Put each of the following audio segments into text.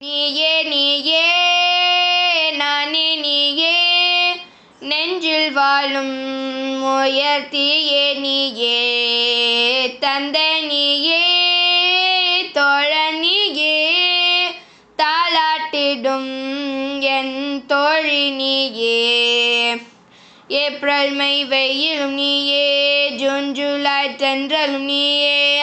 நீயே நீயே நானே நீயே நெஞ்சில் வாழும் உயர்த்தியே நீயே தந்த நீயே தோழன் நீயே தாலாட்டிடும் என் தோழி நீயே. ஏப்ரல் மை வெயிலும் நீயே ஜூன் ஜூலை தென்றலும் நீயே.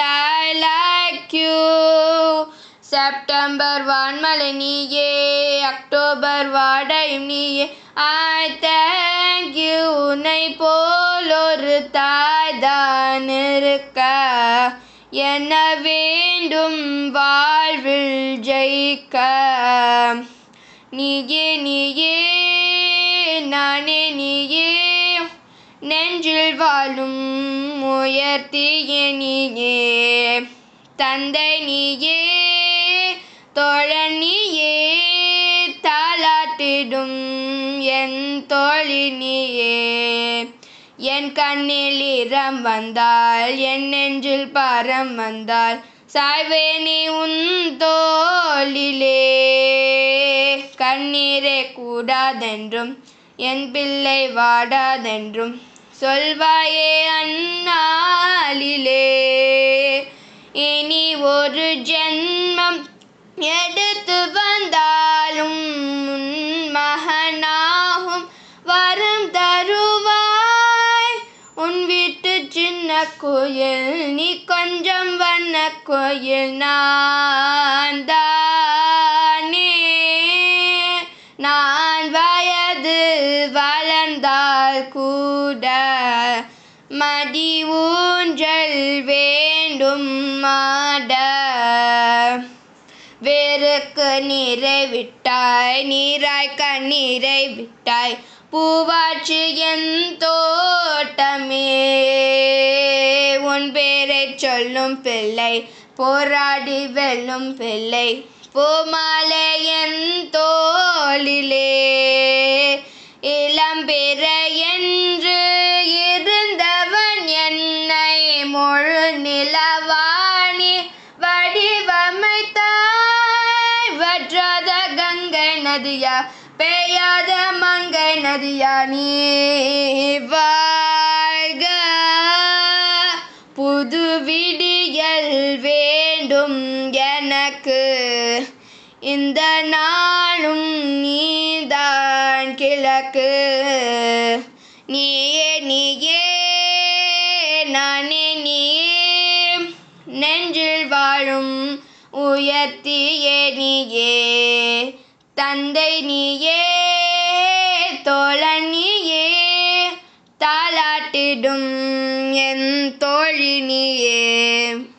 நவம்பர் வான்மலை நீயே அக்டோபர் வாடையும் நீயே. ஐ தேங்க்யூ உன்னை போல் ஒரு தாய்தான் இருக்க. என்ன வேண்டும் வாழ்வில் ஜெயிக்க. நீயே நீயே நானே நீயே. நெஞ்சில் வாழும் உயர்த்திய நீயே. தந்தை நீயே தொழனியே தாளாட்டிடும் என் தோழினியே. என் கண்ணில் இரம் வந்தால் என் நெஞ்சில் பாரம் வந்தால் சாய்வேனே உன் தோளிலே கண்ணீரே கூடாதென்றும் என் பிள்ளை வாடாதென்றும் சொல்வாயே அண்ணா. கோயில் நீ கொஞ்சம் வண்ண கோயில் நான் தானே. நான் வயது வளர்ந்தால் கூட மடி ஊஞ்சல் வேண்டும் மாட. வேருக்கு நீரை விட்டாய் நீராய் கண்ணீரை விட்டாய் பூவாச்சு எந்தோ சொல்லும் பிள்ளை போராடி வெல்லும் பிள்ளை பூமாலை என் தோளிலே. இளம்பெற என்று இருந்தவன் என்னை முழு நிலவாணி வடிவமைத்தாய். வற்றாத கங்கை நதியா பெய்யாத மங்கை நதியா நீ. வேண்டும் எனக்கு. இந்த நாளும் நீதான் கிழக்கு. நீயே நீயே நானே நீயே. நெஞ்சில் வாழும் உயர்த்தியே நீயே. தந்தை நீயே. தோழன் நீயே. தாளாட்டிடும் என் தோழி நீயே.